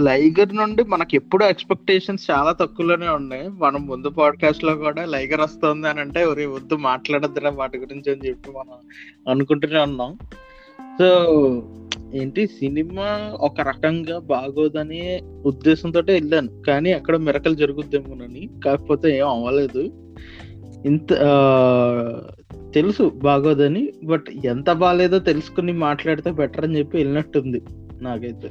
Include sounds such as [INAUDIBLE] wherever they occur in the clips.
లైగర్ నుండి మనకి ఎప్పుడు ఎక్స్పెక్టేషన్స్ చాలా తక్కువలోనే ఉన్నాయి. మనం ముందు పాడ్కాస్ట్లో కూడా లైగర్ వస్తుంది అని అంటే ఒరే వద్దు మాట్లాడద్దురా వాటి గురించి అని చెప్పి మనం అనుకుంటూనే ఉన్నాం. సో ఏంటి సినిమా ఒక రకంగా బాగోదనే ఉద్దేశంతో వెళ్ళాను. కానీ అక్కడ మిరకలు జరుగుద్దేమోనని కాకపోతే ఏం అవ్వలేదు. ఇంత తెలుసు బాగోదని బట్ ఎంత బాగాలేదో తెలుసుకుని మాట్లాడితే బెటర్ అని చెప్పి వెళ్ళినట్టుంది నాకైతే.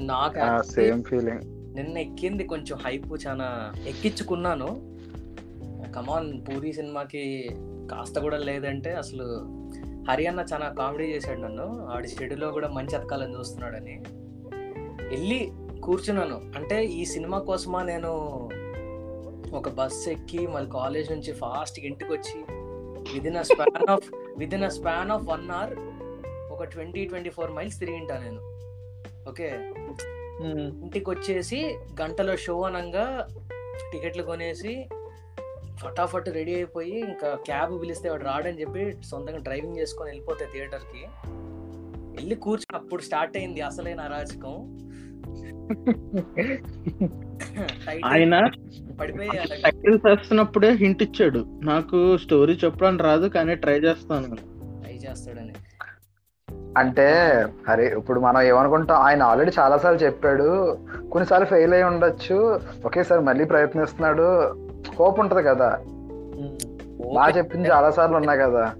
నాకు సేమ్ ఫీలింగ్ నిన్న ఎక్కింది కొంచెం హైప్ చాలా. ఎక్కించుకున్నాను. కమాన్ పూరి సినిమాకి కాస్త కూడా లేదంటే అసలు హరియాణ చాలా కామెడీ చేశాడు నన్ను. ఆడి షెడ్యూల్లో కూడా మంచి ఎతకాలని చూస్తున్నాడని. వెళ్ళి కూర్చున్నాను. అంటే ఈ సినిమా కోసమా నేను ఒక బస్ ఎక్కి మళ్ళీ కాలేజ్ నుంచి ఫాస్ట్ ఇంటికి వచ్చి within a span of within a span of one hour ఒక ట్వంటీ ట్వంటీ ఫోర్ మైల్స్ తిరిగింటా నేను. ఓకే ఇంటికి వచ్చేసి గంటలో షో అనంగా టికెట్లు కొనేసి ఫటాఫట్ రెడీ అయిపోయి ఇంకా క్యాబ్ పిలిస్తే వాడు రాడని చెప్పి సొంతంగా డ్రైవింగ్ చేసుకొని వెళ్ళిపోతే థియేటర్కి. వెళ్ళి కూర్చొని అప్పుడు స్టార్ట్ అయింది అసలైన అరాచకం ఆయన పడిపోయి టైటిల్ చేస్తున్నప్పుడే హింట్ ఇచ్చాడు. నాకు స్టోరీ చెప్పడానికి రాదు కానీ ట్రై చేస్తాను. ట్రై చేస్తాడని. అంటే అరే ఇప్పుడు మనం ఏమనుకుంటాం ఆయన ఆల్రెడీ చాలా సార్లు చెప్పాడు కొన్నిసార్లు ఫెయిల్ అయి ఉండొచ్చు ఒకేసారి మళ్ళీ ప్రయత్నిస్తున్నాడు హోప్ ఉంటది కదా. బాగా చెప్పింది చాలా సార్లు ఉన్నాయి కదా.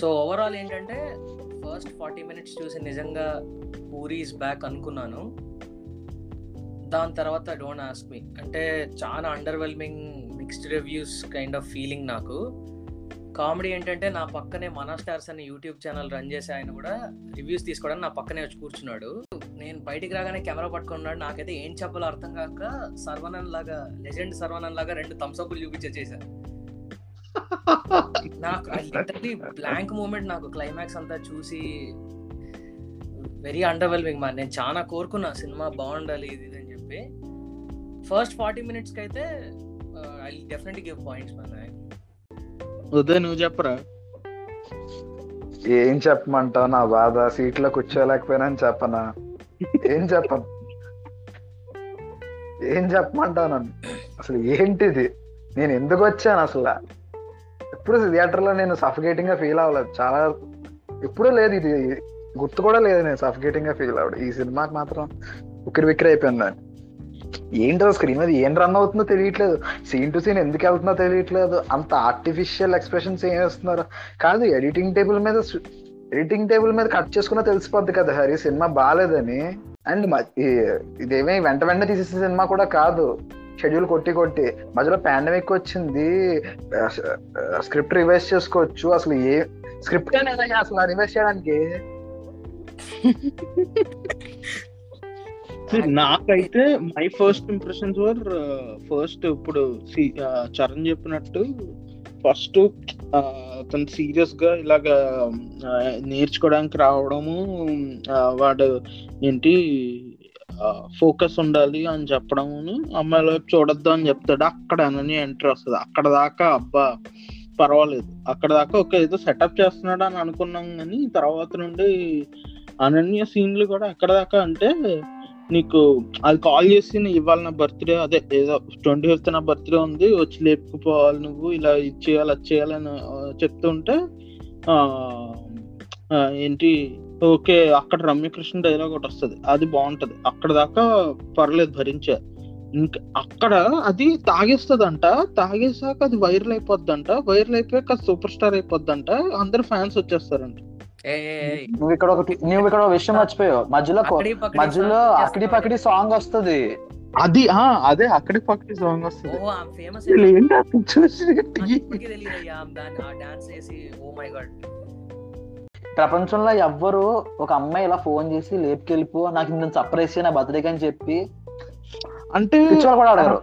సో ఓవరాల్ ఏంటంటే ఫస్ట్ ఫార్టీ మినిట్స్ చూసి నిజంగా పూరి ఇస్ బ్యాక్ అనుకున్నాను. దాని తర్వాత డోంట్ ఆస్క్ మీ అంటే చాలా underwhelming mixed reviews kind of feeling నాకు. కామెడీ ఏంటంటే నా పక్కనే మన స్టార్స్ అనే యూట్యూబ్ ఛానల్ రన్ చేసే ఆయన కూడా రివ్యూస్ తీసుకోవడానికి నా పక్కనే వచ్చి కూర్చున్నాడు. నేను బయటికి రాగానే కెమెరా పట్టుకున్నాడు నాకైతే ఏం చెప్పాలో అర్థం కాక సర్వనన్ లాగా లెజెండ్ సర్వనన్ లాగా రెండు థమ్స్అప్లు చూపించేసారు నాకు లిటరలీ బ్లాంక్ మూమెంట్ నాకు క్లైమాక్స్ అంతా చూసి వెరీ అండర్వెల్మింగ్ మా నేను చాలా కోరుకున్నా సినిమా బాగుండాలి ఇది అని చెప్పి. ఫస్ట్ ఫార్టీ మినిట్స్కి అయితే ఐ డెఫినెట్ గివ్ పాయింట్స్ మన ఉదయ్ నువ్వు చెప్పరా? ఏం చెప్పమంటావు? నా బాధ. సీట్లో కూర్చోలేకపోయినా చెప్పనా? ఏం చెప్పను ఏం చెప్పమంటావు నన్ను? అసలు ఏంటిది? నేను ఎందుకు వచ్చాను అసలు? ఎప్పుడు థియేటర్లో నేను సఫికేటింగ్గా ఫీల్ అవ్వలేదు. చాలా ఎప్పుడూ లేదు ఇది. గుర్తు కూడా లేదు నేను సఫికేటింగ్గా ఫీల్ అవ్వడం. ఈ సినిమాకి మాత్రం ఉక్కిరి విక్కిరి అయిపోయింది దాన్ని ఏంటో స్క్రీన్ మీద ఏం రన్ అవుతుందో తెలియట్లేదు. సీన్ టు సీన్ ఎందుకు వెళ్తుందో తెలియట్లేదు. అంత ఆర్టిఫిషియల్ ఎక్స్ప్రెషన్స్ ఏం వేస్తున్నారు కాదు ఎడిటింగ్ టేబుల్ మీద ఎడిటింగ్ టేబుల్ మీద కట్ చేసుకున్నా తెలిసిపోద్ది కదా హరి. సినిమా బాగాలేదని అండ్ ఇదేమీ వెంట వెంటనే తీసేసిన సినిమా కూడా కాదు. షెడ్యూల్ కొట్టి కొట్టి. మధ్యలో పాండమిక్ వచ్చింది. స్క్రిప్ట్ రివైజ్ చేసుకోవచ్చు. అసలు ఏ స్క్రిప్ట్ అనేది అసలు రివైజ్ చేయడానికి? [LAUGHS] నాకైతే my first impressions were first ఇప్పుడు చరణ్ చెప్పినట్టు ఫస్ట్ తను సీరియస్గా ఇలాగ నేర్చుకోవడానికి రావడము వాడు ఏంటి ఫోకస్ ఉండాలి అని చెప్పడము అమ్మాయిల వైపు చూడొద్దు అని చెప్తాడు. అక్కడ అనని ఎంట్రీ వస్తుంది. అక్కడ దాకా అబ్బా పర్వాలేదు. అక్కడ దాకా ఒక ఏదో సెటప్ చేస్తున్నాడు అని అనుకున్నాం కానీ తర్వాత నుండి అనన్య సీన్లు కూడా అక్కడ దాకా అంటే నీకు అది కాల్ చేసి ఇవాళ నా బర్త్డే అదే ఏదో ట్వంటీ ఫిఫ్త్ నా బర్త్డే ఉంది వచ్చి లేపుకుపోవాలి నువ్వు ఇలా ఇది చేయాలి అది చేయాలని చెప్తుంటే ఏంటి ఓకే అక్కడ రమ్యకృష్ణ డైలాగ్ ఒకటి వస్తుంది అది బాగుంటది అక్కడ దాకా పర్లేదు భరించే. ఇంకా అక్కడ అది తాగేస్తుందంట తాగేసాక అది వైరల్ అయిపోద్దంట వైరల్ అయిపోయాక అది సూపర్ స్టార్ అయిపోద్దంట అందరు ఫ్యాన్స్ వచ్చేస్తారంట. నువ్వు ఇక్కడ ఒకటి నువ్వు ఇక్కడ ఒక విషయం మర్చిపోయావు. మధ్యలో మధ్యలో అక్కడి పక్కడి సాంగ్ వస్తుంది. అది ఆ అదే అక్కడి పక్కడి సాంగ్ వస్తుంది. ఓ ఆ ఫేమస్ ఏంటి డాన్స్ చేసి ఓ మై గాడ్. ప్రపంచంలో ఎవ్వరు ఒక అమ్మాయి ఇలా ఫోన్ చేసి లేపుకెళ్ళిపో నాకు ఇంత సర్ప్రైజ్ నా బర్త్డేకి అని చెప్పి అంటే కూడా అడగరు.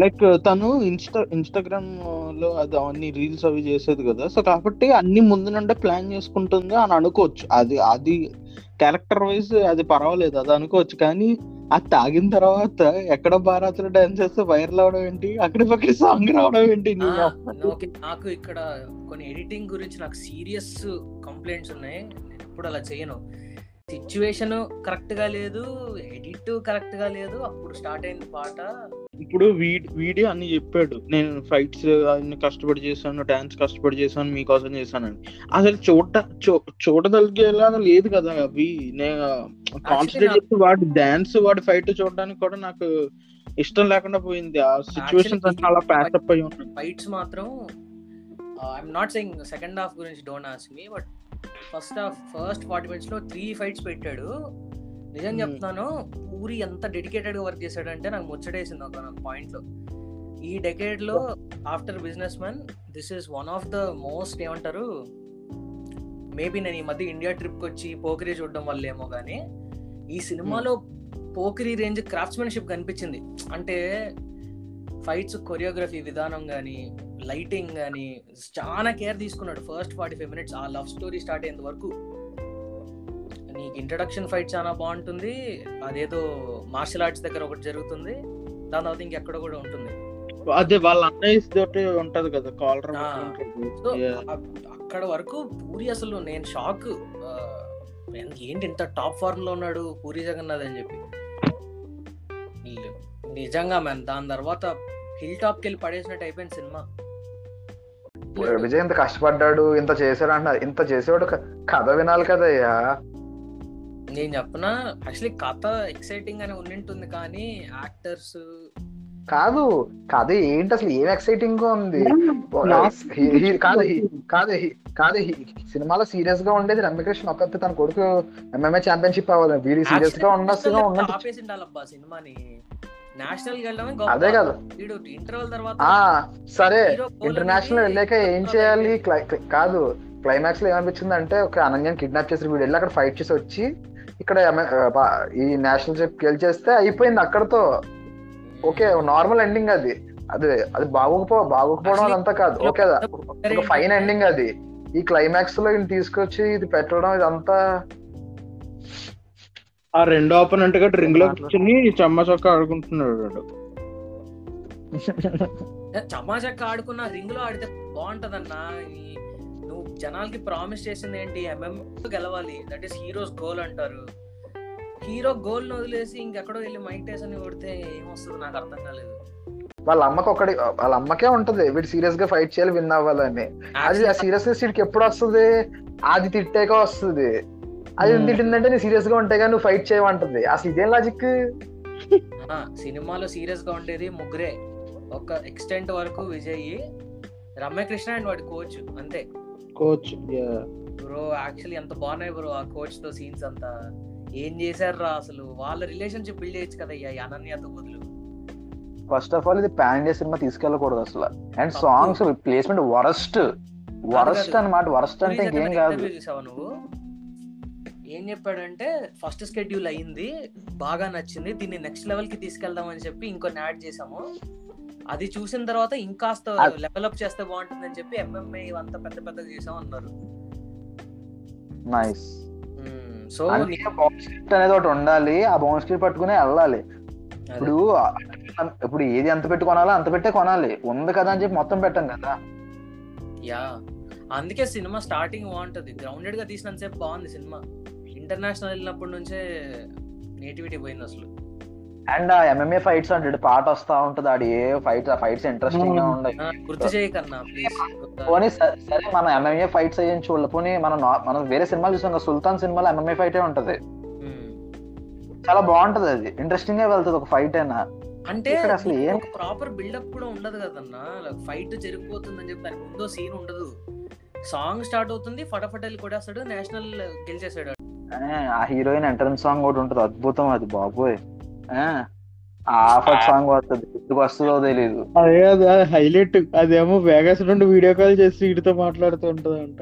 లైక్ తను ఇన్స్టా ఇన్స్టాగ్రామ్లో అది అవన్నీ రీల్స్ అవి చేసేది కదా. సో కాబట్టి అన్ని ముందు నుండే ప్లాన్ చేసుకుంటుంది అని అనుకోవచ్చు. అది అది క్యారెక్టర్ వైజ్ అది పర్వాలేదు అది అనుకోవచ్చు. కానీ అది తాగిన తర్వాత ఎక్కడ భారత్ డాన్స్ చేస్తే వైరల్ అవడం ఏంటి? అక్కడి పక్కన సాంగ్ రావడం ఏంటి? నాకు ఇక్కడ కొన్ని ఎడిటింగ్ గురించి నాకు సీరియస్ కంప్లైంట్స్ ఉన్నాయి. నేను ఎప్పుడు అలా చేయను. సిచ్యువేషన్ కరెక్ట్గా లేదు ఎడిట్ కరెక్ట్గా లేదు అప్పుడు స్టార్ట్ అయింది పాట. ఇప్పుడు వీడి వీడియో అన్ని చెప్పాడు. నేను ఫైట్స్ అన్ని కష్టపడి చేశాను డాన్స్ కష్టపడి చేశాను మీకోసం చేశానని. అసలు చూడ చూ- చూడగలిగేలాగా లేదు కదా అవి. నేను కాన్సన్ట్రేట్ చేసి వాడి డాన్స్ వాడి ఫైట్ చూడడానికి కూడా నాకు ఇష్టం లేకుండా పోయింది. ఆ సిచ్యువేషన్ చాలా ప్యాకప్ అయి ఉన్నాయి ఫైట్స్ మాత్రం I'm not saying second half గురించి don't ask me but first first forty మినిట్స్లో త్రీ ఫైట్స్ పెట్టాడు. నిజం Hmm. చెప్తున్నాను పూరి ఎంత డెడికేటెడ్గా వర్క్ చేశాడంటే నాకు ముచ్చటేసింది ఒక పాయింట్లో ఈ డెకేడ్లో after businessman this is one of the most ఏమంటారు మేబీ నేను ఈ మధ్య ఇండియా ట్రిప్కి వచ్చి పోకరీ చూడడం వల్ల ఏమో కానీ ఈ సినిమాలో పోకరీ రేంజ్ క్రాఫ్ట్స్మెన్షిప్ కనిపించింది. అంటే ఫైట్స్ కొరియోగ్రఫీ విధానం కానీ లైటింగ్ కానీ చాలా కేర్ తీసుకున్నాడు ఫస్ట్ ఫార్టీ ఫైవ్ మినిట్స్ ఆ లవ్ స్టోరీ స్టార్ట్ అయ్యేంత వరకు నీకు ఇంట్రడక్షన్ ఫైట్ చాలా బాగుంటుంది. అదేదో మార్షల్ ఆర్ట్స్ దగ్గర ఒకటి జరుగుతుంది. దాని తర్వాత ఇంకెక్కడ కూడా ఉంటుంది. అదే వాళ్ళ అన్నయ్య తోటి ఉంటది కదా కాలర్ అక్కడ వరకు పూరి అసలు నేను షాక్ ఏంటి ఇంత టాప్ ఫార్మ్లో ఉన్నాడు పూరి జగన్నాథ్ అని చెప్పి. నిజంగా మ్యాన్ దాని తర్వాత హిల్ టాప్కి వెళ్ళి పడేసినట్టు అయిపోయింది సినిమా. విజయ్ ఇంత కష్టపడ్డాడు ఇంత చేశాడు అంట ఇంత చేసేవాడు కథ వినాలి కదయ్యా నేను చెప్పనా యాక్చువల్లీ కథ ఎక్సైటింగ్ గానే ఉండింటుంది కానీ యాక్టర్స్ కాదు కథ ఏంటి అసలు ఏం ఎక్సైటింగ్గా ఉంది? కాదు హీ- కాదు హీ- కాదు హీ- సినిమాలో సీరియస్గా ఉండేది రమ్యకృష్ణ ఒక్కతే తన కొడుకు ఎంఎంఏ ఛాంపియన్షిప్ అవ్వాలి వీడి సీరియస్గా ఉన్నట్టు. ఉండాలబ్బా సినిమాని. నేషనల్ వెళ్ళడమే అదే కదా. వీడు ఇంటర్వల్ తర్వాత ఆ సరే. ఇంటర్నేషనల్ వెళ్ళాక ఏం చేయాలి? కాదు క్లైమాక్స్లో ఏమనిపించింది అంటే ఒక అనన్యని కిడ్నాప్ చేసి వీడు వెళ్ళి అక్కడ ఫైట్ చేసి వచ్చి ఇక్కడ ఈ నేషనల్ చెప్ గెలిచేస్తే అయిపోయింది అక్కడతో. ఓకే నార్మల్ ఎండింగ్ అది. అది అది బాగోకపో బాగోకపోవడం అదంతా కాదు. ఓకే ఒక ఫైన్ ఎండింగ్ అది. ఈ క్లైమాక్స్లో తీసుకొచ్చి ఇది పెట్టడం ఇదంతా ఆ రెండో ఓపెనెంట్గా రింగ్లో కూర్చొని చెమ్మ చొక్క ఆడుకుంటున్నాడు వాడు. చమాచక్క ఆడుకున్న రింగ్లో ఆడితే బాగుంటదన్నా. నువ్వు జనాలకి ప్రామిస్ చేసింది ఏంటి? ఎంఎం గెలవాలి. దట్ ఈస్ హీరోస్ గోల్ అంటారు. హీరో గోల్ను వదిలేసి ఇంకెక్కడో వెళ్ళి మైక్ టేసన్ కొడితే ఏమొస్తుంది నాకు అర్థం కాలేదు. వాళ్ళ అమ్మకి ఒకటి వాళ్ళ అమ్మకే ఉంటది. వీడు సీరియస్గా ఫైట్ చేయాలి విన్ అవ్వాలని. అది ఆ సీరియస్నెస్ వీడికి ఎప్పుడు వస్తుంది? అది తిట్టాక వస్తుంది. అది Hmm. తిట్టిందంటే నీ సీరియస్గా ఉంటే కానీ నువ్వు ఫైట్ చేయమంటది అసలు ఇదేం లాజిక్ ఆ, సినిమాలో సీరియస్గా ఉండేది ముగ్గురే. ఒక ఎక్స్టెంట్ వరకు విజయ్ రమ్యకృష్ణ అండ్ వాడి కోచ్ అంతే. కోచ్ బ్రో యాక్చువల్లీ ఎంత బాగున్నాయి బ్రో ఆ కోచ్తో సీన్స్ అంతా. ఏం చేశారు రా అసలు? వాళ్ళ రిలేషన్షిప్ బిల్డ్ చేయొచ్చు కదా ఈ అనన్యతో బదులు ఫస్ట్ ఆఫ్ ఆల్ ఇది పాన్ ఇండియా సినిమా తీసుకెళ్ళకూడదు అసలు. And songs placement worst worst అన్నమాట వరస్ట్ అంటే ఇంకేం కాదు. నువ్వు? ఏం చెప్పాడంటే ఫస్ట్ స్కెడ్యూల్ అయింది బాగా నచ్చింది దీన్ని నెక్స్ట్ లెవెల్కి తీసుకెళ్దాం అని చెప్పి ఇంకొన్ని యాడ్ చేసాము అది చూసిన తర్వాత ఇంకాస్త లెవెల్ అప్ చేస్తే బాగుంటుంది అని చెప్పి ఎంఎంఏ ఇవంతా పెద్ద పెద్దగా చేసాం అన్నారు. నైస్. సో అనేది ఒకటి ఉండాలి ఆ బౌన్స్ స్క్రిప్ట్ పట్టుకునే వెళ్ళాలి. ఇప్పుడు ఇప్పుడు ఏది ఎంత పెట్టి కొనాలో అంత పెట్టే కొనాలి. ఉంది కదా అని చెప్పి మొత్తం పెట్టాం కదా. యా. అందుకే సినిమా స్టార్టింగ్ బాగుంటది. గ్రౌండెడ్గా తీసినంతసేపు బాగుంది సినిమా. ఇంటర్నేషనల్ వెళ్ళినప్పటి నుంచే నేటివిటీ పోయింది అసలు. అండ్ ఆ ఎంఎంఏ ఫైట్స్ అంటే పాట వస్తా ఉంటది ఆడి ఏ ఫైట్స్ ఆ ఫైట్స్ ఇంట్రెస్టింగ్గా ఉన్నాయి ఆ, గుర్తు చేయకన్నా ప్లీజ్ పోనీ స- సరే మన ఎంఎంఏ ఫైట్స్ అయ్యని చూడలే. పోనీ మనం మనం వేరే సినిమాలు చూసాం కదా సుల్తాన్ సినిమాలో ఎంఎంఏ ఫైటే ఉంటది. చాలా బాగుంటది అది. ఇంట్రెస్టింగ్గా వెళ్తుంది ఒక ఫైట్ అయినా. అంటే ఇక్కడ అసలు ఏం- ఒక ప్రాపర్ బిల్డప్ కూడా ఉండదు కదన్నా. ఫైట్ జరిగిపోతుందని చెప్పి దాని ముందో సీన్ ఉండదు. సాంగ్ స్టార్ట్ అవుతుంది ఫటాఫట్ వెళ్ళి కొడేస్తాడు నేషనల్ గెలిచేసాడు ఆ, ఆ హీరోయిన్ ఎంట్రన్స్ సాంగ్ ఒకటి ఉంటది అద్భుతం అది బాబోయ్. ఆ, ఆ ఫట్ సాంగ్ వస్తుంది ఎందుకు వస్తుందో తెలియదు అదే అది హైలైట్ అదేమో వేగస్ నుండి వీడియో కాల్ చేసి వీడితో మాట్లాడుతూ ఉంటది అంట.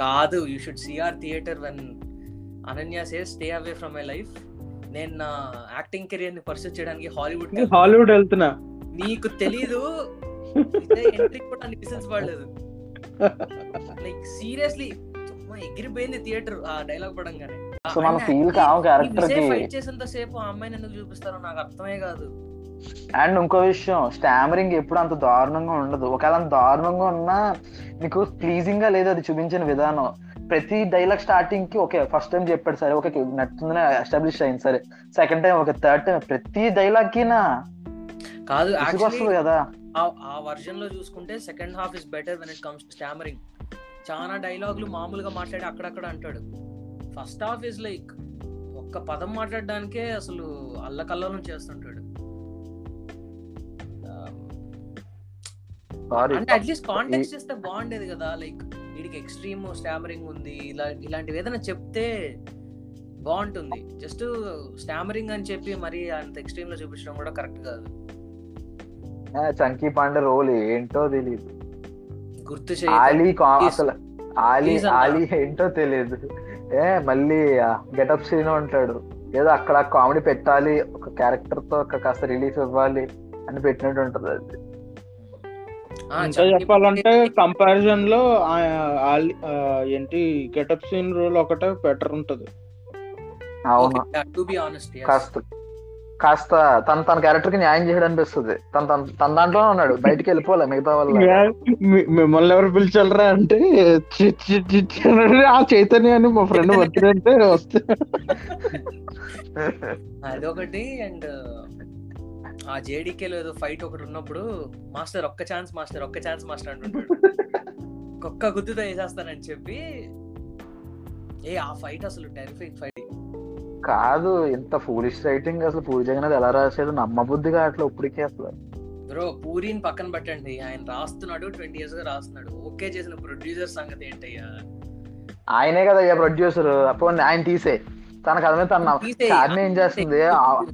కాదు you should see our theatre when Ananya say stay away from my life నేను నా యాక్టింగ్ కెరియర్ని పర్సూ చేయడానికి హాలీవుడ్ హాలీవుడ్ వెళ్తున్నా. నీకు తెలీదు. [LAUGHS] ఎంట్రీ కూడా విసిల్స్ పడలేదు లైక్ సీరియస్లీ ఎగిరిపోయింది థియేటర్ ఆ డైలాగ్ పడంగానే. సో మన ఫీల్ కావు క్యారెక్టర్కి ఫైట్ చేసేంత సేపు ఆ అమ్మాయిని ఎందుకు చూపిస్తారో నాకు అర్థమే కాదు. అండ్ ఇంకో విషయం స్టామరింగ్ ఎప్పుడు అంత దారుణంగా ఉండదు. ఒకవేళ అంత దారుణంగా ఉన్నా నీకు ప్లీజింగ్గా లేదు అది చూపించిన విధానం. ప్రతి డైలాగ్ స్టార్టింగ్కి ఓకే ఫస్ట్ టైం చెప్పాడు సరే ఓకే నచ్చుందని ఎస్టాబ్లిష్ అయింది సరే. Second time okay third time ప్రతి డైలాగ్కి నా కాదు కదా. ఆ వర్జన్లో చూసుకుంటే second half is better when it comes to stammering చాలా డైలాగులు మామూలుగా మాట్లాడి అక్కడక్కడ అంటాడు. ఫస్ట్ హాఫ్ ఇస్ లైక్ ఒక్క పదం మాట్లాడడానికే అసలు అల్లకల్లోలం చేస్తుంటాడు. సారీ అంటే అట్లీస్ట్ కాంటెక్స్ట్ చేస్తే బాగుండేది కదా లైక్ వీడికి ఎక్స్ట్రీమ్ స్టామరింగ్ ఉంది ఇలా ఇలాంటివి ఏదైనా చెప్తే బాగుంటుంది. జస్ట్ స్టామరింగ్ అని చెప్పి మరి అంత ఎక్స్ట్రీమ్లో చూపించడం కూడా కరెక్ట్ కాదు. చంకీ పాండే రోల్ ఏంటో తెలియదు గుర్తు ఆలీ. అసలు ఆలీ ఏంటో తెలియదు ఏ మళ్ళీ గెటప్ సీన్ ఉంటాడు ఏదో అక్కడ కామెడీ పెట్టాలి ఒక క్యారెక్టర్తో ఒక కాస్త రిలీఫ్ ఇవ్వాలి అని పెట్టినట్టు ఉంటది అది. ఆ, ఇంకా చెప్పాలంటే కంపారిజన్లో ఆ- ఆల్- ఆ, ఏంటి గెటప్ సీన్ రోల్ ఒకటే బెటర్ ఉంటది. అవును. కాస్త కాస్త తన తన క్యారెక్టర్కి న్యాయం చేయడం అనిపిస్తుంది తన తన తన దాంట్లోనే ఉన్నాడు. బయటికి వెళ్ళిపోలే మిగతా వాళ్ళ మీ- మిమ్మల్ని ఎవరు పిలిచారా అంటే చి- చి- చి- చి అని ఆ చైతన్య అని మా ఫ్రెండ్ బర్త్డే అంటే వస్తే. అదొకటి అండ్ ఆ జేడీకేలో ఏదో ఫైట్ ఒకటి ఉన్నప్పుడు మాస్టర్ ఒక్క ఛాన్స్ మాస్టర్ ఒక్క ఛాన్స్ మాస్టర్ అంటుంటాడు. ఒక్క గుద్దుతో వేసేస్తానని చెప్పి ఏ ఆ ఫైట్ అసలు టెరిఫిక్ ఫైట్. కాదు ఇంత ఫూలిష్ రైటింగ్ అసలు పూరి జగన్నాథ్ ఎలా రాసేది నమ్మబుద్ధి కావట్లే ఇప్పటికే అసలు. బ్రో పూరిని పక్కన పెట్టండి. ఆయన రాస్తున్నాడు ట్వంటీ ఇయర్స్గా రాస్తున్నాడు. ఓకే చేసిన ప్రొడ్యూసర్ సంగతి ఏంటయ్యా? ఆయనే కదా అయ్యా ప్రొడ్యూసర్ అప్పుడు ఆయన తీసే. తన కథ మీద తన. చార్మి ఏం చేస్తుంది?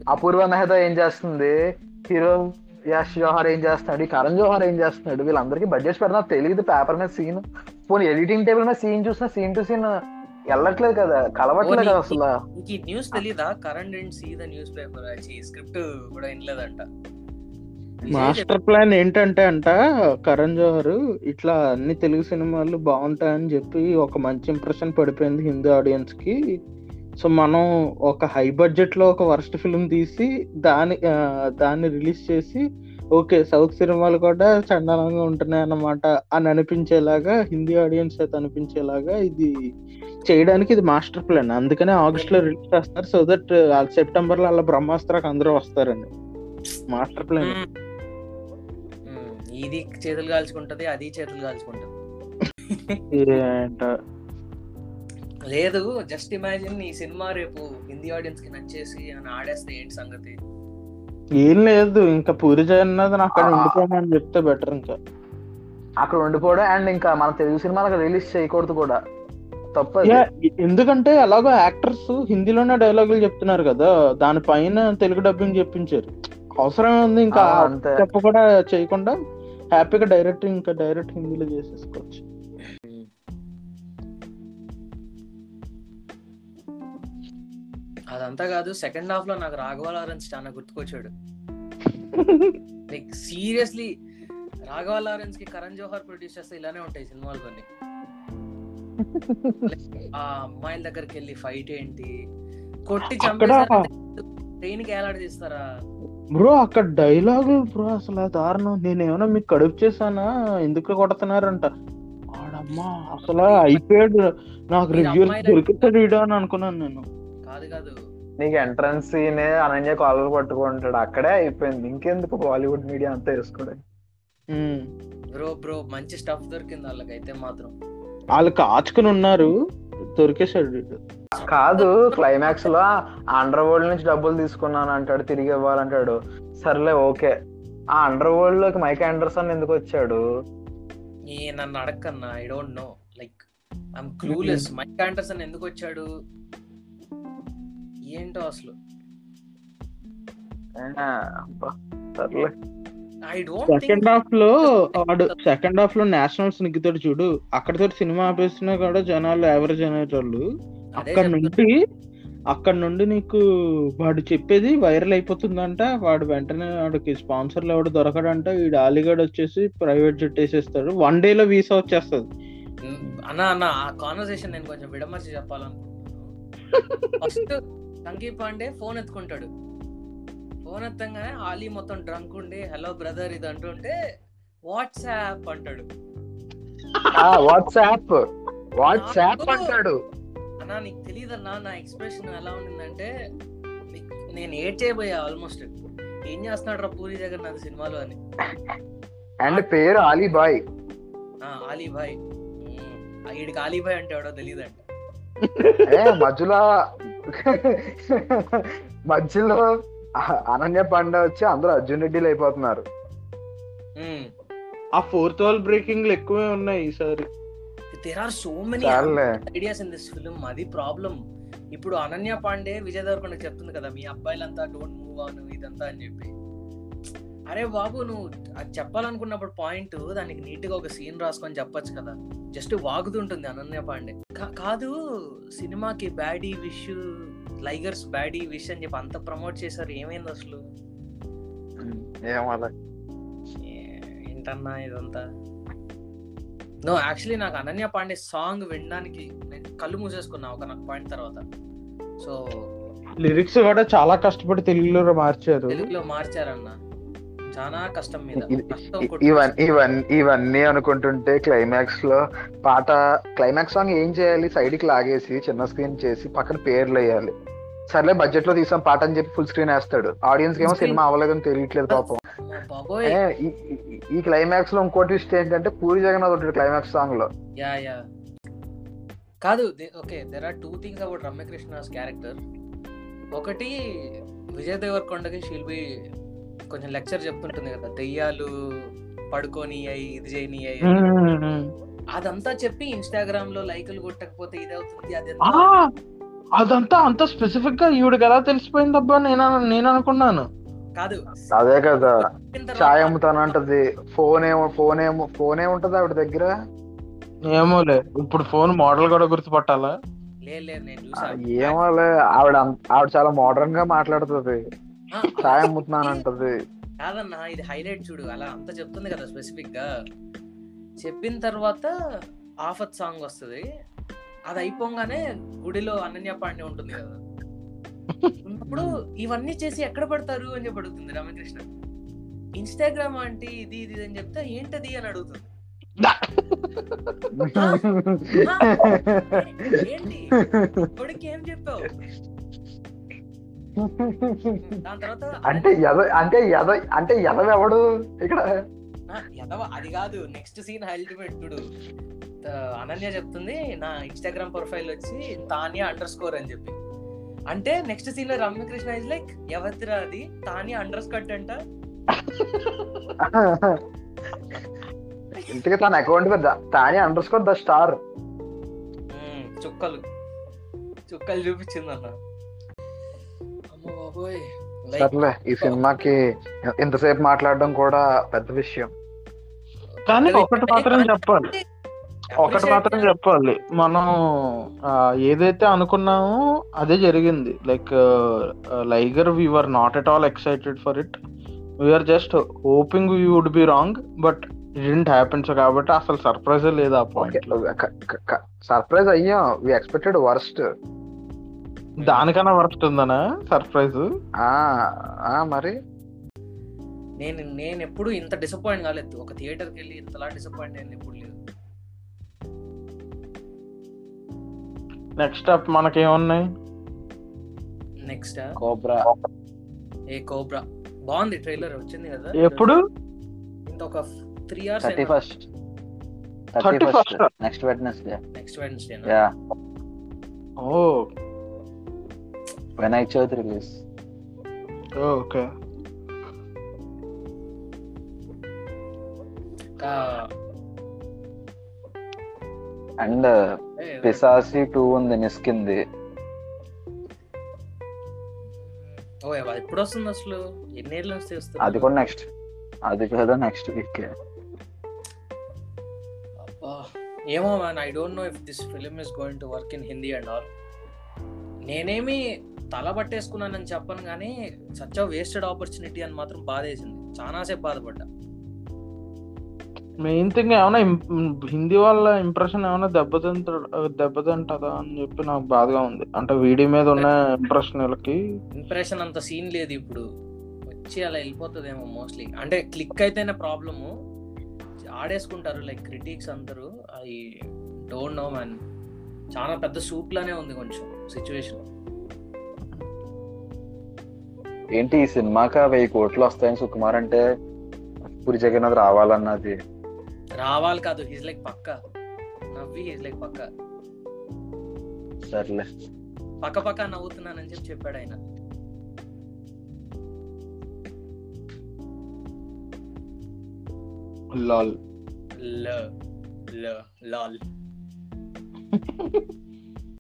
అపూర్వ మెహతా ఏం చేస్తుంది? హీరో యష్ జోహర్ ఏం చేస్తున్నాడు? కరణ్ జోహర్ ఏం చేస్తున్నాడు? వీళ్ళందరికీ బడ్జెట్స్ పెడతా తెలియదు పేపర్ మీద సీన్ పోనీ ఎడిటింగ్ టేబుల్ మీద సీన్ చూసినా సీన్ టు సీన్ వెళ్ళట్లేదు కదా కలవట్లేదు కదా అసలు. ఈ న్యూస్ తెలీదా? Current and see the newspaper. Script కూడా వినలేదంట. మాస్టర్ ప్లాన్ ఏంటంటే అంట కరణ్ జోహర్ ఇట్లా అన్ని తెలుగు సినిమాలు బాగుంటాయని చెప్పి ఒక మంచి ఇంప్రెషన్ పడిపోయింది హిందీ ఆడియన్స్కి. సో మనం ఒక హై బడ్జెట్లో ఒక వర్స్ట్ ఫిల్మ్ తీసి దాని దాన్ని రిలీజ్ చేసి ఓకే సౌత్ సినిమాలు కూడా చండాలంగా ఉంటున్నాయి అన్నమాట అని అనిపించేలాగా హిందీ ఆడియన్స్ అయితే అనిపించేలాగా ఇది చేయడానికి ఇది మాస్టర్ ప్లాన్. అందుకనే ఆగస్ట్లో రిలీజ్ చేస్తున్నారు సో దట్ సెప్టెంబర్లో అలా బ్రహ్మాస్త్రాకి అందరూ వస్తారండి. Master plan. ఇది చేతులు కాల్చుకుంటది అది చేతులు కాల్చుకుంటది. లేదు జస్ట్ ఇమాజిన్ ఈ సినిమా రేపు హిందీ ఆడియన్స్కి నచ్చేసి అని ఆడేస్తే ఏంటి సంగతి? ఏం లేదు ఇంకా పూరి జగన్నాథ్ అక్కడ. ఉండిపోమని చెప్తే బెటర్ ఇంకా. అక్కడ ఉండిపోవడం అండ్ ఇంకా మన తెలుగు సినిమాలకు రిలీజ్ చేయకూడదు కూడా. Yeah, ఎందుకంటే ఎలాగో యాక్టర్స్ హిందీలోనే డైలాగులు చెప్తున్నారు కదా దానిపైన తెలుగు డబ్బింగ్ చెప్పించారు. అవసరం ఉంది ఇంకా తప్పు కూడా చేయకుండా హ్యాపీగా డైరెక్ట్ ఇంకా డైరెక్ట్ హిందీలో చేసేసుకోవచ్చు. అదంతా కాదు సెకండ్ హాఫ్లో నాకు రాఘవ లారెన్స్ చాలా గుర్తుకొచ్చాడు. లైక్ సీరియస్లీ రాఘవ లారెన్స్కి కరణ్ జోహర్ ప్రొడ్యూస్ చేస్తే ఇలానే ఉంటాయి సినిమాలు కొన్ని. ఆ అమ్మాయిల దగ్గరికి వెళ్ళి ఫైట్ ఏంటి? కొట్టి ట్రైన్కి ఏలాడ తీస్తారా? బ్రో అక్కడ డైలాగులు బ్రో అసలు దారుణం. నేను ఏమైనా మీకు కడుపు చేశానా? ఎందుకు కొడుతున్నారంట? ఆడమ్మా అసలు అయిపోయాడు. నాకు రివ్యూ దొరికితే వీడియో అని అనుకున్నాను నేను. కాదు కాదు. నీకు ఎంట్రన్స్ సీనే అనన్య కాలర్ పట్టుకుంటాడు. అక్కడే అయిపోయింది. ఇంకెందుకు బాలీవుడ్ మీడియా అంతా వేసుకోవడం. బ్రో బ్రో మంచి స్టఫ్ దొరికింది వాళ్ళకైతే మాత్రం. వాళ్ళు కాచుకుని ఉన్నారు. దొరికేశాడు. కాదు క్లైమాక్స్లో అండర్ వరల్డ్ నుంచి డబ్బులు తీసుకున్నాను అంటాడు తిరిగి ఇవ్వాలంటాడు. సర్లే ఓకే. ఆ అండర్ వరల్డ్లోకి మైక్ ఆండర్సన్ ఎందుకు వచ్చాడు? ఈ నన్ను అడక్కన్నా. I don't know like I'm clueless Mike Anderson ఎందుకు వచ్చాడు? ఏంటో అసలు? సెకండ్ హాఫ్లో వాడు సెకండ్ హాఫ్లో నేషనల్స్ నిగ్గుతాడు చూడు. అక్కడితో సినిమా ఆపేసినా కూడా జనాలు యావరేజ్ అనేటోళ్ళు. అక్కడ నుండి అక్కడ నుండి నీకు వాడు చెప్పేది వైరల్ అయిపోతుందంట. వాడు వెంటనే వాడికి స్పాన్సర్లు ఎవడు దొరకడంట. వీడు అలీగఢ్ వచ్చేసి ప్రైవేట్ జెట్ వేసేస్తాడు. వన్ డే లో వీసా వచ్చేస్తుంది. అన్న అన్న ఆ కాన్వర్సేషన్ నేను కొంచెం విడమర్చి చెప్పాలనుకుంటున్నాను. [LAUGHS] ఫస్ట్ సంకీప్ పాండే ఫోన్ ఎత్తుకుంటాడు. ఫోన్ ఎత్తంగానే ఆలీ మొత్తం డ్రంక్ ఉండి హలో బ్రదర్ ఇది అంటుంటే వాట్సాప్ అంటాడు. వాట్సాప్ వాట్సాప్ నాకు- అంటాడు. అన్నా నీకు తెలియదన్నా నా ఎక్స్ప్రెషన్ ఎలా ఉండిందంటే నీకు- నేను ఏడ్ చేయబోయా ఆల్మోస్ట్ ఏం చేస్తున్నాడు రా పూరి జగన్నాథ్ సినిమాలో అని. అండ్ పేరు అలీబాయ్ ఆ, ఆలీబాయ్. ఉమ్, ఆ ఈడికి ఆలీబాయ్ అంటే ఎవడో తెలియదంట మధ్యలో మధ్యలో అనన్య పాండే వచ్చి అందరూ అర్జున్ రెడ్డిలు అయిపోతున్నారు. ఆ ఫోర్త్ వాల్ బ్రేకింగ్ ఎక్కువే ఉన్నాయి ఈసారి. There are so many ideas in this film అది ప్రాబ్లం ఇప్పుడు అనన్య పాండే విజయ్ దేవరకొండ చెప్తుంది కదా మీ అబ్బాయిలంతా డోంట్ మూవ్ ఆన్ ఇదంతా అని చెప్పి. అరే బాబు నువ్వు అది చెప్పాలనుకున్నప్పుడు పాయింట్ దానికి నీట్గా ఒక సీన్ రాసుకొని చెప్పొచ్చు కదా. జస్ట్ వాగుతుంటుంది అనన్య పాండే. కాదు సినిమాకి బ్యాడీ విష్ లైగర్స్ బ్యాడీ విష్ అని చెప్పి అంత ప్రమోట్ చేశారు. ఏమైంది అసలు? ఏంటన్నా ఇదంతా? నో యాక్చువల్లీ నాకు అనన్య పాండే సాంగ్ వినడానికి నేను కళ్ళు మూసేసుకున్నా ఒక నాకు పాయింట్ తర్వాత. సో లిరిక్స్ కూడా చాలా కష్టపడి తెలుగులో మార్చారు. తెలుగులో మార్చారన్న. చాలా కష్టం మీద ఇవన్నీ ఇవన్నీ అనుకుంటుంటే క్లైమాక్స్లో పాట క్లైమాక్స్ సాంగ్ ఏం చేయాలి? సైడ్కి లాగేసి చిన్న స్క్రీన్ చేసి పక్కన పేర్లు వేయాలి. సర్లే బడ్జెట్లో తీసాం పాట అని చెప్పి ఫుల్ స్క్రీన్ వేస్తాడు. ఆడియన్స్ ఏమో. సినిమా అవ్వలేదని తెలియట్లేదు పాపం. ఈ- క్లైమాక్స్లో ఇంకో ట్విస్ట్ ఏంటంటే పూరి జగన్నాథ్ ఉంటాడు క్లైమాక్స్ సాంగ్లో. కాదు okay there are two things about Ramyakrishna's character ఒకటి విజయ్ దేవరకొండకి షీల్ బి కొంచెం లెక్చర్ చెప్తుంటుంది కదా దెయ్యాలు పడుకొని అయ్యి ఇది చేయని అయ్యి మ్మ్. అదంతా చెప్పి ఇన్స్టాగ్రామ్లో లైకులు కొట్టకపోతే ఇది అవుతుంది అది ఆ, అదంతా అంత స్పెసిఫిక్గా ఈవిడకి ఎలా తెలిసిపోయిందబ్బా నేను అను- నేను అనుకున్నాను. కాదు. అదే కదా చాయ్ అమ్ముతానంటది. ఫోన్ ఏమో ఫోన్ ఏమో ఫోన్ ఏముంటది ఆవిడ దగ్గర? ఏమోలే ఇప్పుడు ఫోన్ మోడల్ కూడా గుర్తుపట్టాలా? నేను చూసా. ఏమోలే ఆవిడ ఆవిడ చాలా మోడర్న్గా మాట్లాడుతుంది. అమ్ముతున్నానంటది కాదన్నా ఇది హైలైట్ చూడు అలా అంత చెప్తుంది కదా స్పెసిఫిక్గా చెప్పిన తర్వాత ఆఫత్ సాంగ్ వస్తుంది. అది అయిపోగానే గుడిలో అనన్య పాండే ఉంటుంది కదా. ఉన్నప్పుడు ఇవన్నీ చేసి ఎక్కడ పడతారు అని చెప్పి అడుగుతుంది రామకృష్ణ. ఇన్స్టాగ్రామ్ అంటే ఇది ఇది అని చెప్తే ఏంటది అని అడుగుతుంది. ఏంటి? ఏం చెప్పావు? [LAUGHS] దాని తర్వాత అంటే ఎద అంటే ఎద అంటే ఎదవ ఎవడు ఇక్కడ ఎదవ అది కాదు. నెక్స్ట్ సీన్ హైలైట్ చూడు. అనన్య చెప్తుంది నా ఇన్స్టాగ్రామ్ ప్రొఫైల్ వచ్చి తానియా అండర్ స్కోర్ అని చెప్పి. అంటే నెక్స్ట్ సీన్లో రమ్యకృష్ణ ఇస్ లైక్ ఎవరిరా అది? తానియా అండర్ స్కట్ అంట. [LAUGHS] ఇంతకీ తన అకౌంట్ మీద తానే అండర్ స్కోర్ ద స్టార్. చుక్కలు. చుక్కలు చూపించింది అన్న బాబోయ్. సర్లే ఈ సినిమాకి ఇంతసేపు మాట్లాడడం కూడా పెద్ద విషయం. కానీ ఒకటి మాత్రం చెప్పాలి. ఒకటి మాత్రం చెప్పాలి. మనం ఏదైతే అనుకున్నామో అదే జరిగింది. Like Liger we are not at all excited for it we are just hoping we would be wrong but it happens కాబట్టి అసలు సర్ప్రైజ్ లేదు ఆ పాయింట్ సర్ప్రైజ్ అయ్యాం. వి ఎక్స్పెక్టెడ్ వర్స్ట్ దానికన్నా వర్స్ట్ ఉందనా? సర్ప్రైజ్ మరి? నేను నేను ఎప్పుడు ఇంత డిసప్పాయింట్ కాలేదు. ఒక థియేటర్కి వెళ్ళి ఇంతలా డిసప్పాయింట్ అయింది ఎప్పుడు లేదు. నెక్స్ట్ అప్ మనకేమున్నాయి? నెక్స్ట్ కోబ్రా ఏ కోబ్రా బాగుంది ట్రైలర్ వచ్చింది కదా? ఎప్పుడు? ఇంత ఒక three hours thirty first thirty first next Wednesday next Wednesday yeah oh Vinayak Chavithi release okay and Pisachi two ఉంది నిస్కింది ఓ ఎప్పుడు వస్తుంది అసలు? ఎన్ని ఏళ్ళ నుంచి అది కూడా నెక్స్ట్ అది కూడా నెక్స్ట్ వీక్ ఏమో man I don't know if this film is going to work in Hindi and all నేనేమి తల పట్టేసుకున్నానని చెప్పను కానీ సచ్ వేస్టెడ్ ఆపర్చునిటీ అని మాత్రం బాధేసింది. చాలాసేపు బాధపడ్డా. మెయిన్ థింగ్ ఏమైనా హిందీ వాళ్ళ ఇంప్రెషన్ ఏమైనా దెబ్బతింట దెబ్బతింటదా అని చెప్పి నాకు బాధగా ఉంది. అంటే వీడియో మీద ఉన్న ఇంప్రెషన్ వీళ్ళకి ఇంప్రెషన్ అంత సీన్ లేదు ఇప్పుడు. వచ్చి అలా వెళ్ళిపోతుందేమో మోస్ట్లీ అంటే క్లిక్ అయితేనే ప్రాబ్లము. ఆడేసుకుంటారు లైక్ క్రిటిక్స్ అందరూ. అవి డోంట్ నో మ్యాన్. చాలా పెద్ద సూప్ లానే ఉంది కొంచెం సిచ్యువేషన్ ఏంటి ఈ సినిమాకి వెయ్యి కోట్లు వస్తాయని సుకుమార్ అంటే పూరి జగన్నాథ్ రావాలన్నది. రావాలి కాదు హీజ్ లైక్ పక్క. నవ్వి హీజ్ లైక్ పక్క. సర్లే. పక్క పక్క నవ్వుతున్నానని చెప్పి చెప్పాడు ఆయన. లాల్. ల ల లాల్. [LAUGHS]